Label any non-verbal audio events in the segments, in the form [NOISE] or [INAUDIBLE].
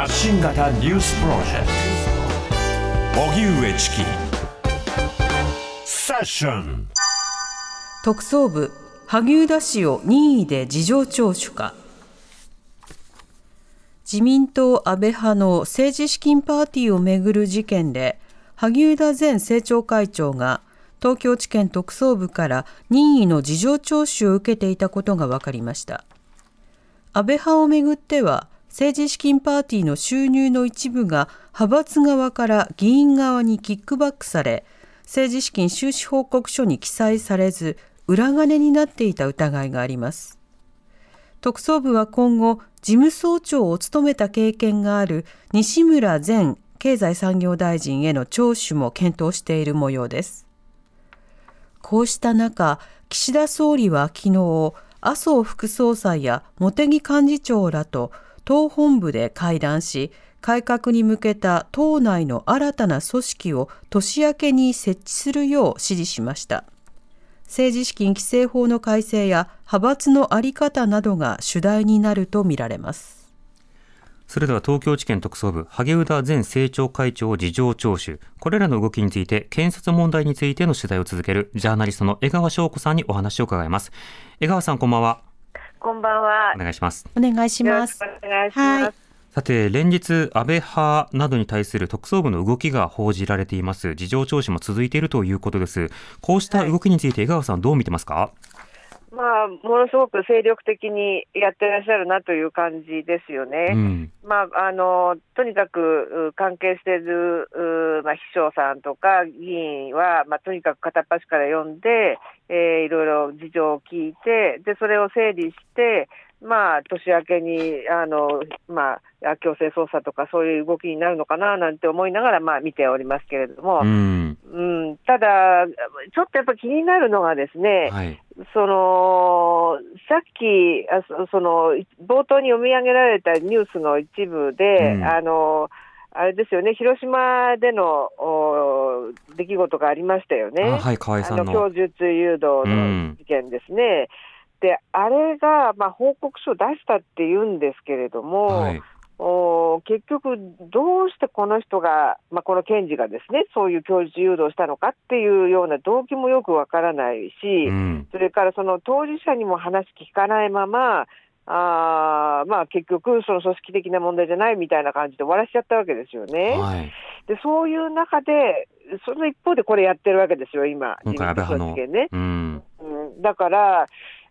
発信型ニュースプロジェクト。荻上チキ。セッション。特捜部萩生田氏を任意で事情聴取か。自民党安倍派の政治資金パーティーをめぐる事件で萩生田前政調会長が東京地検特捜部から任意の事情聴取を受けていたことが分かりました。安倍派をめぐっては政治資金パーティーの収入の一部が派閥側から議員側にキックバックされ政治資金収支報告書に記載されず裏金になっていた疑いがあります。特捜部は今後事務総長を務めた経験がある西村前経済産業大臣への聴取も検討している模様です。こうした中岸田総理は昨日麻生副総裁や茂木幹事長らと党本部で会談し改革に向けた党内の新たな組織を年明けに設置するよう指示しました政治資金規正法の改正や派閥の在り方などが主題になるとみられますそれでは東京地検特捜部、萩生田前政調会長を事情聴取。これらの動きについて、検察問題についての取材を続けるジャーナリストの江川翔子さんにお話を伺います。江川さん、こんばんは。こんばんはお。願いします。お願いしますよろしくお願いします。はいさて、連日、安倍派などに対する特捜部の動きが報じられています。事情聴取も続いているということです。こうした動きについて江川さん、どう見てますか？まあ、ものすごく精力的にやってらっしゃるなという感じですよね。うん。まあ、あのとにかくう関係している、うまあ、秘書さんとか議員は、まあ、とにかく片っ端から読んで、えーいろいろ事情を聞いて、でそれを整理して、まあ、年明けにあの、まあ、強制捜査とかそういう動きになるのかななんて思いながら、まあ、見ておりますけれども、うん。うん、ただ、ちょっとやっぱ気になるのがですね、はい。そのさっきあそその冒頭に読み上げられたニュースの一部で、うんあのあれですよね、広島でのお出来事がありましたよね。あはい、河合さんの。あの供述誘導の事件ですね。で、あれが、まあ、報告書を出したって言うんですけれども、はい。お結局、どうしてこの人が、まあ、この検事がですね、そういう供述誘導したのかっていうような動機もよくわからないし、うん。それからその当事者にも話聞かないまま、あーまあ、結局、その組織的な問題じゃないみたいな感じで終わらしちゃったわけですよね。はい。でそういう中で、その一方でこれやってるわけですよ、今、今回安倍派のね。うん。うん、だから、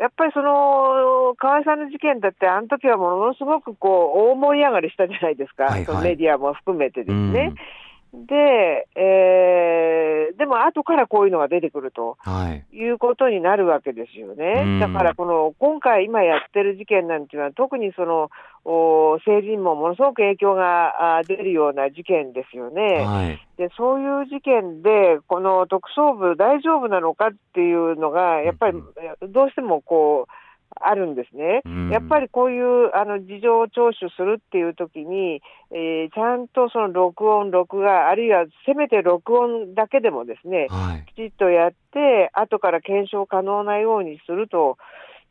やっぱりその河合さんの事件だって、あの時はものすごくこう大盛り上がりしたじゃないですか、はいはい。メディアも含めてですうん。ね。で、えーでも後からこういうのが出てくるとはい。いうことになるわけですよね。うんだからこの今回、今やってる事件なんていうのは、特にそのお政治にもものすごく影響があ出るような事件ですよね。はい。でそういう事件で、この特捜部、大丈夫なのかっていうのが、やっぱりうんどうしてもこうあるんですね。うんやっぱりこういうあの事情聴取するっていうときに、えーちゃんとその録音、録画、あるいはせめて録音だけでもですね、はい。きちっとやって、後から検証可能なようにすると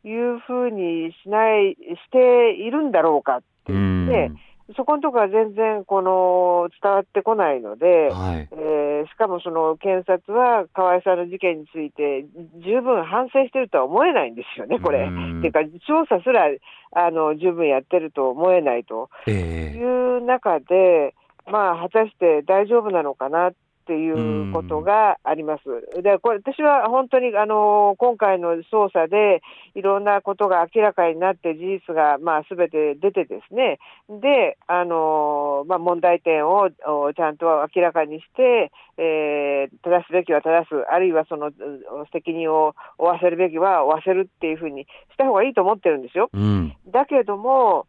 いうふうにしない、しているんだろうかってって、ん。そこのところは全然この伝わってこないので、はい。えーしかもその検察は河合さんの事件について十分反省してるとは思えないんですよね、これ。うんっていうか、調査すらあの十分やってると思えないといええう中で、まあ、果たして大丈夫なのかなっっていうことがあります。で、これ、私は本当に、あの、今回の捜査で、いろんなことが明らかになって、事実が、まあ、すべて出てですね、で、あの、まあ、問題点をおちゃんと明らかにして、えー正すべきは正す、あるいはその、う責任を負わせるべきは負わせるっていうふうにした方がいいと思ってるんですよ。うん。だけども、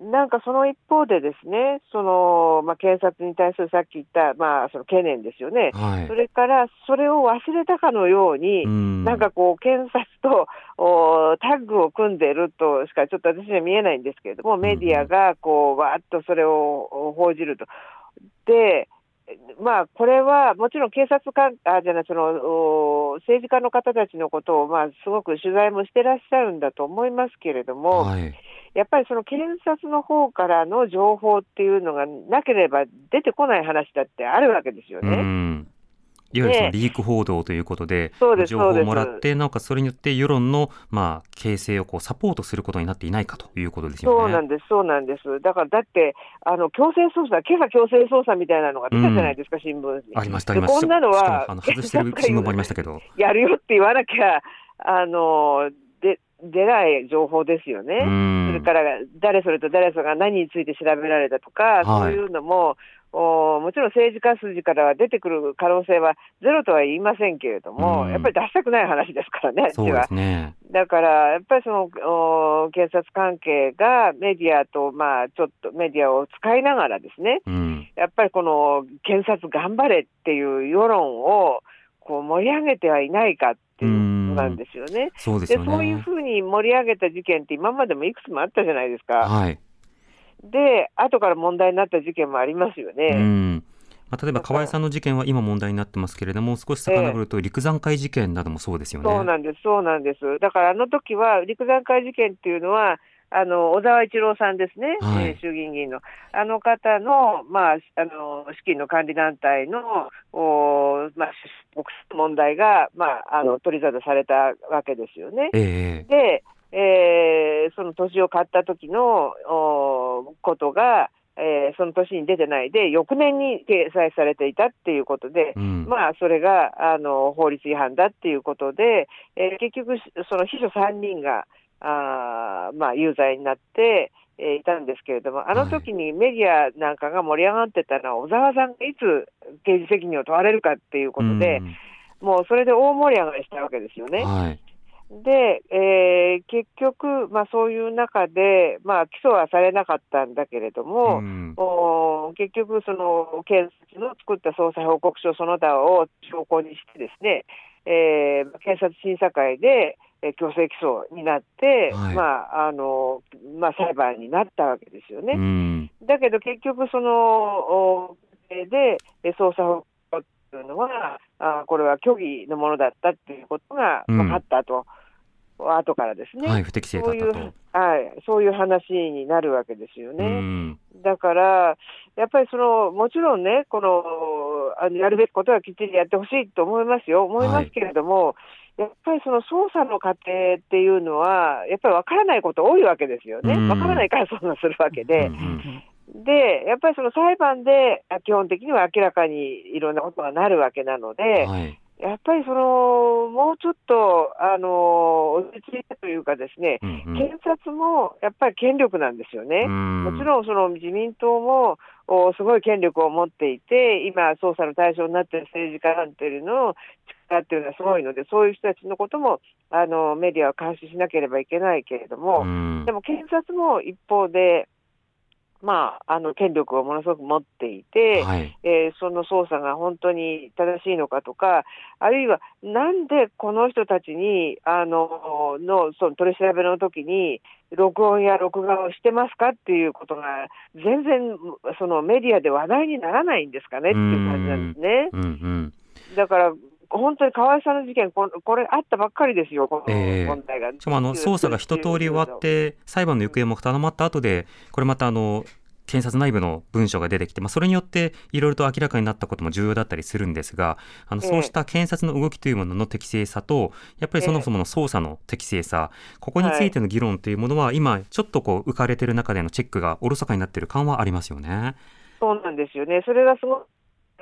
なんかその一方でですね、その、まあ、検察に対するさっき言った、まあ、その懸念ですよね。はいそ。れから、それを忘れたかのように、うんなんかこう、検察とおタッグを組んでいるとしかちょっと私には見えないんですけれども、メディアがこう、わーっとそれをお報じると。で、まあ、これはもちろん警察官、あ、じゃない、その、お政治家の方たちのことを、まあ、すごく取材もしてらっしゃるんだと思いますけれども、はい。やっぱりその検察の方からの情報っていうのがなければ出てこない話だってあるわけですようね。ん。いわゆるそのリーク報道ということで、そうです情報をもらって、なおかつそれによって世論の、まあ、形成をこうサポートすることになっていないかということですよね。そうなんです、そうなんです。だから、だって、あの、強制捜査、今朝強制捜査みたいなのが出たじゃないですか、新聞に。ありました、あでりました。こんなのは、あの外してる新聞もありましたけど。やるよって言わなきゃ、あの、で、出ない情報ですよね。うんそれから、誰それと誰それが何について調べられたとか、はいそういうのも、おもちろん政治家筋からは出てくる可能性はゼロとは言いませんけれども、うんやっぱり出したくない話ですからね、そうで。すね。だから、やっぱりそのお検察関係がメディアと、まあ、ちょっとメディアを使いながらですね、うん。やっぱりこの検察頑張れっていう世論をこう盛り上げてはいないかっていうことなんですよね。でそうですよね。そういうふうに盛り上げた事件って今までもいくつもあったじゃないですか。はい。で、後から問題になった事件もありますようね。ん。まあ、例えば河合さんの事件は今問題になってますけれども、少し遡ると陸山会事件などもそうですよね。そうなんです、そうなんです。だからあの時は陸山会事件っていうのは、あの小沢一郎さんですね、はいえー衆議院議員の、あの方の,、まあ、あの資金の管理団体の、おまあ、国問題が、まあ、あの取り沙汰されたわけですよね。ええで、えーその土地を買った時のおことが、えーその年に出てないで、翌年に掲載されていたっていうことで、うん。まあ、それがあの法律違反だっていうことで、えー結局、その秘書3人があー、まあ、有罪になって、えーいたんですけれども、あの時にメディアなんかが盛り上がってたのは、小沢さんがいつ刑事責任を問われるかっていうことで、うんもうそれで大盛り上がりしたわけですよね。はい。で、えー結局、まあ、そういう中で、まあ、起訴はされなかったんだけれども、うんお結局、その検察の作った捜査報告書その他を証拠にしてですね、えー検察審査会で、えー強制起訴になって、はいまああのまあ、裁判になったわけですよね。うん。だけど結局、そのおでえー捜査報告書っていうのは、あこれは虚偽のものだったっていうことが分かったと、後からですね。はい、不適正だそういう。はい、そういう話になるわけですよね。うん。だから、やっぱりその、もちろんね、この、あのやるべきことはきっちりやってほしいと思いますよ、思いますけれども、やっぱりその捜査の過程っていうのは、やっぱり分からないこと多いわけですよね。うん分からないから捜査するわけで。で、やっぱりその裁判で、あ基本的には明らかにいろんなことがなるわけなので、はい。やっぱりその、もうちょっと、あの、落ち着いてというかですね、うんうん検察もやっぱり権力なんですよね。うんもちろんその自民党もおすごい権力を持っていて、今、捜査の対象になっている政治家なんていうの力っていうのはすごいので、そういう人たちのこともあのメディアは監視しなければいけないけれども、うん。でも検察も一方で、まあ、あの権力をものすごく持っていて、はい。えーその捜査が本当に正しいのかとか、あるいはなんでこの人たちに、あののその取り調べの時に、録音や録画をしてますかっていうことが、全然そのメディアで話題にならないんですかねっていう感じなんですね。うんうん。だから本当に河合さんの事件、ここれあったばっかりですよ、このええ問題が。しかもあの捜査が一通り終わって裁判の行方も固まった後でこれまたあの検察内部の文書が出てきて、まあ、それによっていろいろと明らかになったことも重要だったりするんですがあのええそうした検察の動きというものの適正さとやっぱりそもそもの捜査の適正さここについての議論というものは今ちょっとこう浮かれてる中でのチェックがおろそかになっている感はありますよね。そうなんですよね。それがすご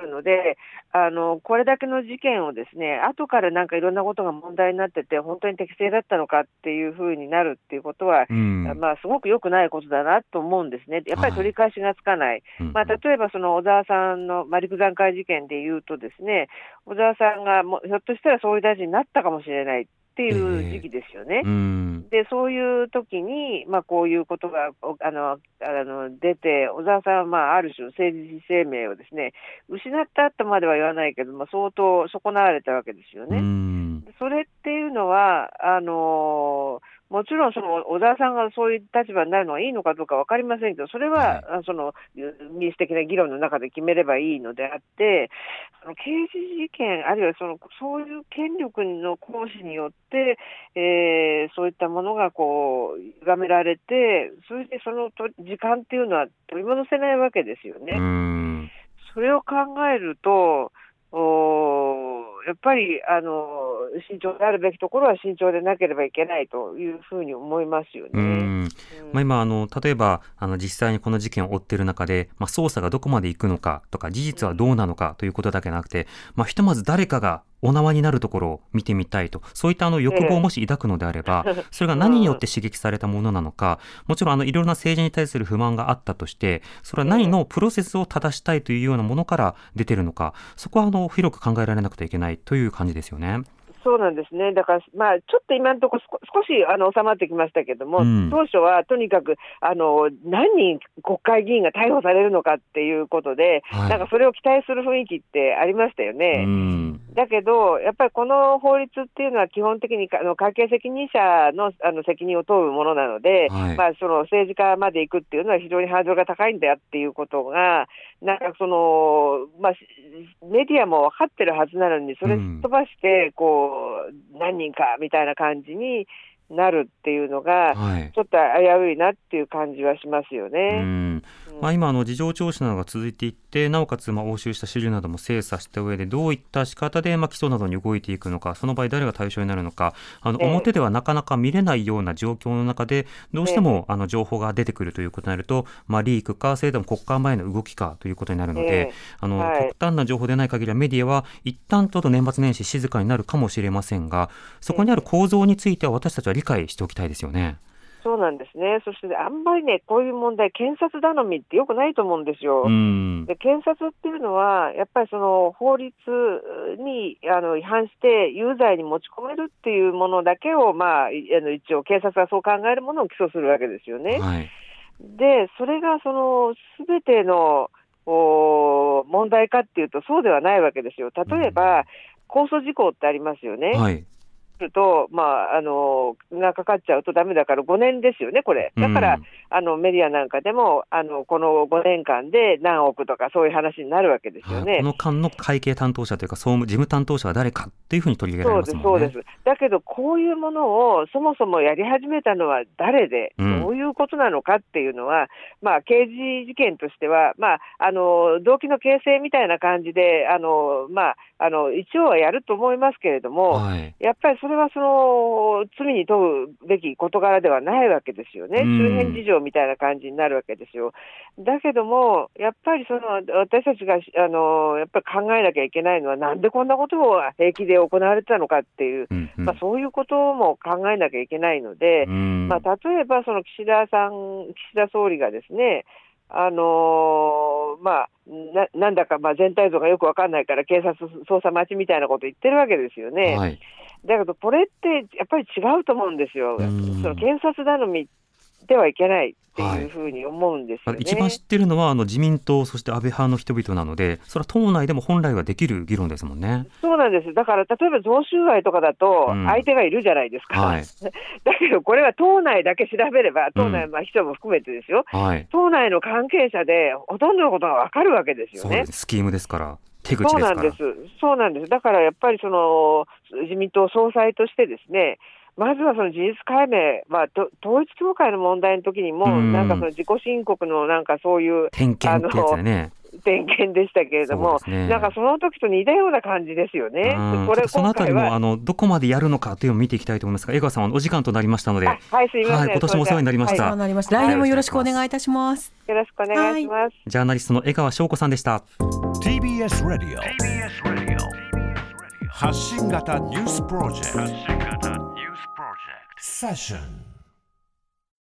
るので、あのこれだけの事件をですね後からなんかいろんなことが問題になってて、本当に適正だったのかっていうふうになるっていうことは、うん。まあ、すごく良くないことだなと思うんですね、やっぱり取り返しがつかない、うんまあ、例えばその小沢さんの、まあ、陸山会事件でいうと、ですね小沢さんがもうひょっとしたら総理大臣になったかもしれない。っていう時期ですよね。うんでそういう時に、まあ、こういうことがおあのあの出て、小沢さんは、まあ、ある種、政治生命をですね失ったとまでは言わないけども、相当損なわれたわけですようね。んそれっていうのは、あのもちろんその小沢さんがそういう立場になるのはいいのかどうか分かりませんけど、それは、あその民主的な議論の中で決めればいいのであって、その刑事事件、あるいはそのそういう権力の行使によって、えーそういったものがこう歪められて、それでそのと時間っていうのは取り戻せないわけですよね。うんそれを考えると、おーやっぱりあの慎重であるべきところは慎重でなければいけないというふうに思いますよね。まあ、今あの、例えばあの実際にこの事件を追っている中で、まあ、捜査がどこまで行くのかとか、事実はどうなのかということだけなくて、まあ、ひとまず誰かがお縄になるところを見てみたいと、そういったあの欲望をもし抱くのであれば、[LAUGHS] それが何によって刺激されたものなのか、もちろんあのいろいろな政治に対する不満があったとして、それは何のプロセスを正したいというようなものから出てるのか、そこはあの広く考えられなくてはいけないという感じですよね。そうなんですね、だから、まあ、ちょっと今のところ少少しあの収まってきましたけども、うん。当初はとにかくあの何人国会議員が逮捕されるのかっていうことで、はい。なんかそれを期待する雰囲気ってありましたよね。うん。だけど、やっぱりこの法律っていうのは基本的にかあの会計責任者のあの責任を問うものなので、はい。まあ、その政治家まで行くっていうのは非常にハードルが高いんだよっていうことが、なんかその、まあ、しメディアも分かってるはずなのに、それうん。飛ばして、こう、何人かみたいな感じになるっていうのが、はいちょっと危ういなっていう感じはしますようね。ん。まあ、今あの事情聴取などが続いていってなおかつまあ押収した資料なども精査した上でどういった仕方でまあ起訴などに動いていくのかその場合誰が対象になるのかあのええ。表ではなかなか見れないような状況の中でどうしてもあの情報が出てくるということになると、まあ、リークかそれとも国会前の動きかということになるので、ええ。あのはい。極端な情報でない限りはメディアは一旦ちょっと年末年始静かになるかもしれませんがそこにある構造については私たちは理解しておきたいですよね。そうなんですね。そして、あんまりね、こういう問題、検察頼みってよくないと思うんですよ。うんで検察っていうのは、やっぱりその法律にあの違反して有罪に持ち込めるっていうものだけを、まあ、いあの一応、警察はそう考えるものを起訴するわけですよね。はいで、それがそのすべてのお問題かっていうと、そうではないわけですよ。例えば、控訴事項ってありますよね。はいすると、まあ、あの、がかかっちゃうとダメだから5年ですよね、これ。だから、うんあの、メディアなんかでも、あの、この5年間で何億とかそういう話になるわけですよねはいこ。の間の会計担当者というか総務事務担当者は誰かっていうふうに取り上げられそうです、ますもんね。そうです。だけど、こういうものをそもそもやり始めたのは誰で、うんどういうことなのかっていうのは、まあ、刑事事件としては、まあ、あの、動機の形成みたいな感じで、あの、まあ、あの、一応はやると思いますけれども、はい。やっぱりそれはその罪に問うべき事柄ではないわけですよね、うん周辺事情みたいな感じになるわけですよ。だけども、やっぱりその私たちがあのやっぱり考えなきゃいけないのは、なんでこんなことが平気で行われてたのかっていう、うんうんまあ、そういうことも考えなきゃいけないので、うんまあ、例えばその岸田さん、岸田総理がですね、あのーまあ、ななんだかまあ全体像がよくわかんないから、警察捜査待ちみたいなこと言ってるわけですよね。はい。だけど、これってやっぱり違うと思うんですよ、うんその検察頼みではいけないっていうふうに思うんですよね。一番知ってるのはあの自民党そして安倍派の人々なのでそれは党内でも本来はできる議論ですもんね。そうなんです、だから例えば贈収賄とかだとうん、相手がいるじゃないですか、はい [LAUGHS] だけどこれは党内だけ調べれば、党内、まあ秘書も含めてですよ、はい。党内の関係者でほとんどのことがわかるわけですよねそうで。す。スキームですから手口ですから。そうなんです、そうなんです、だからやっぱりその自民党総裁としてですね、まずはその事実解明、まあ、と統一教会の問題の時にも、うんなんかその自己申告のなんかそういう、点検ってやつでね。点検でしたけれども、ねなんかその時と似たような感じですよね。うんこれそのあたり今回はもあのどこまでやるのかというのを見ていきたいと思いますが江川さんお時間となりましたのであはい、すいません。はい今年もお世話になりましたはそうなりました。来年もよろしくお願いいたします。いよろしくお願いします。ジャーナリストの江川翔子さんでした TBS ラディオ発信型ニュースプロジェクト。セッション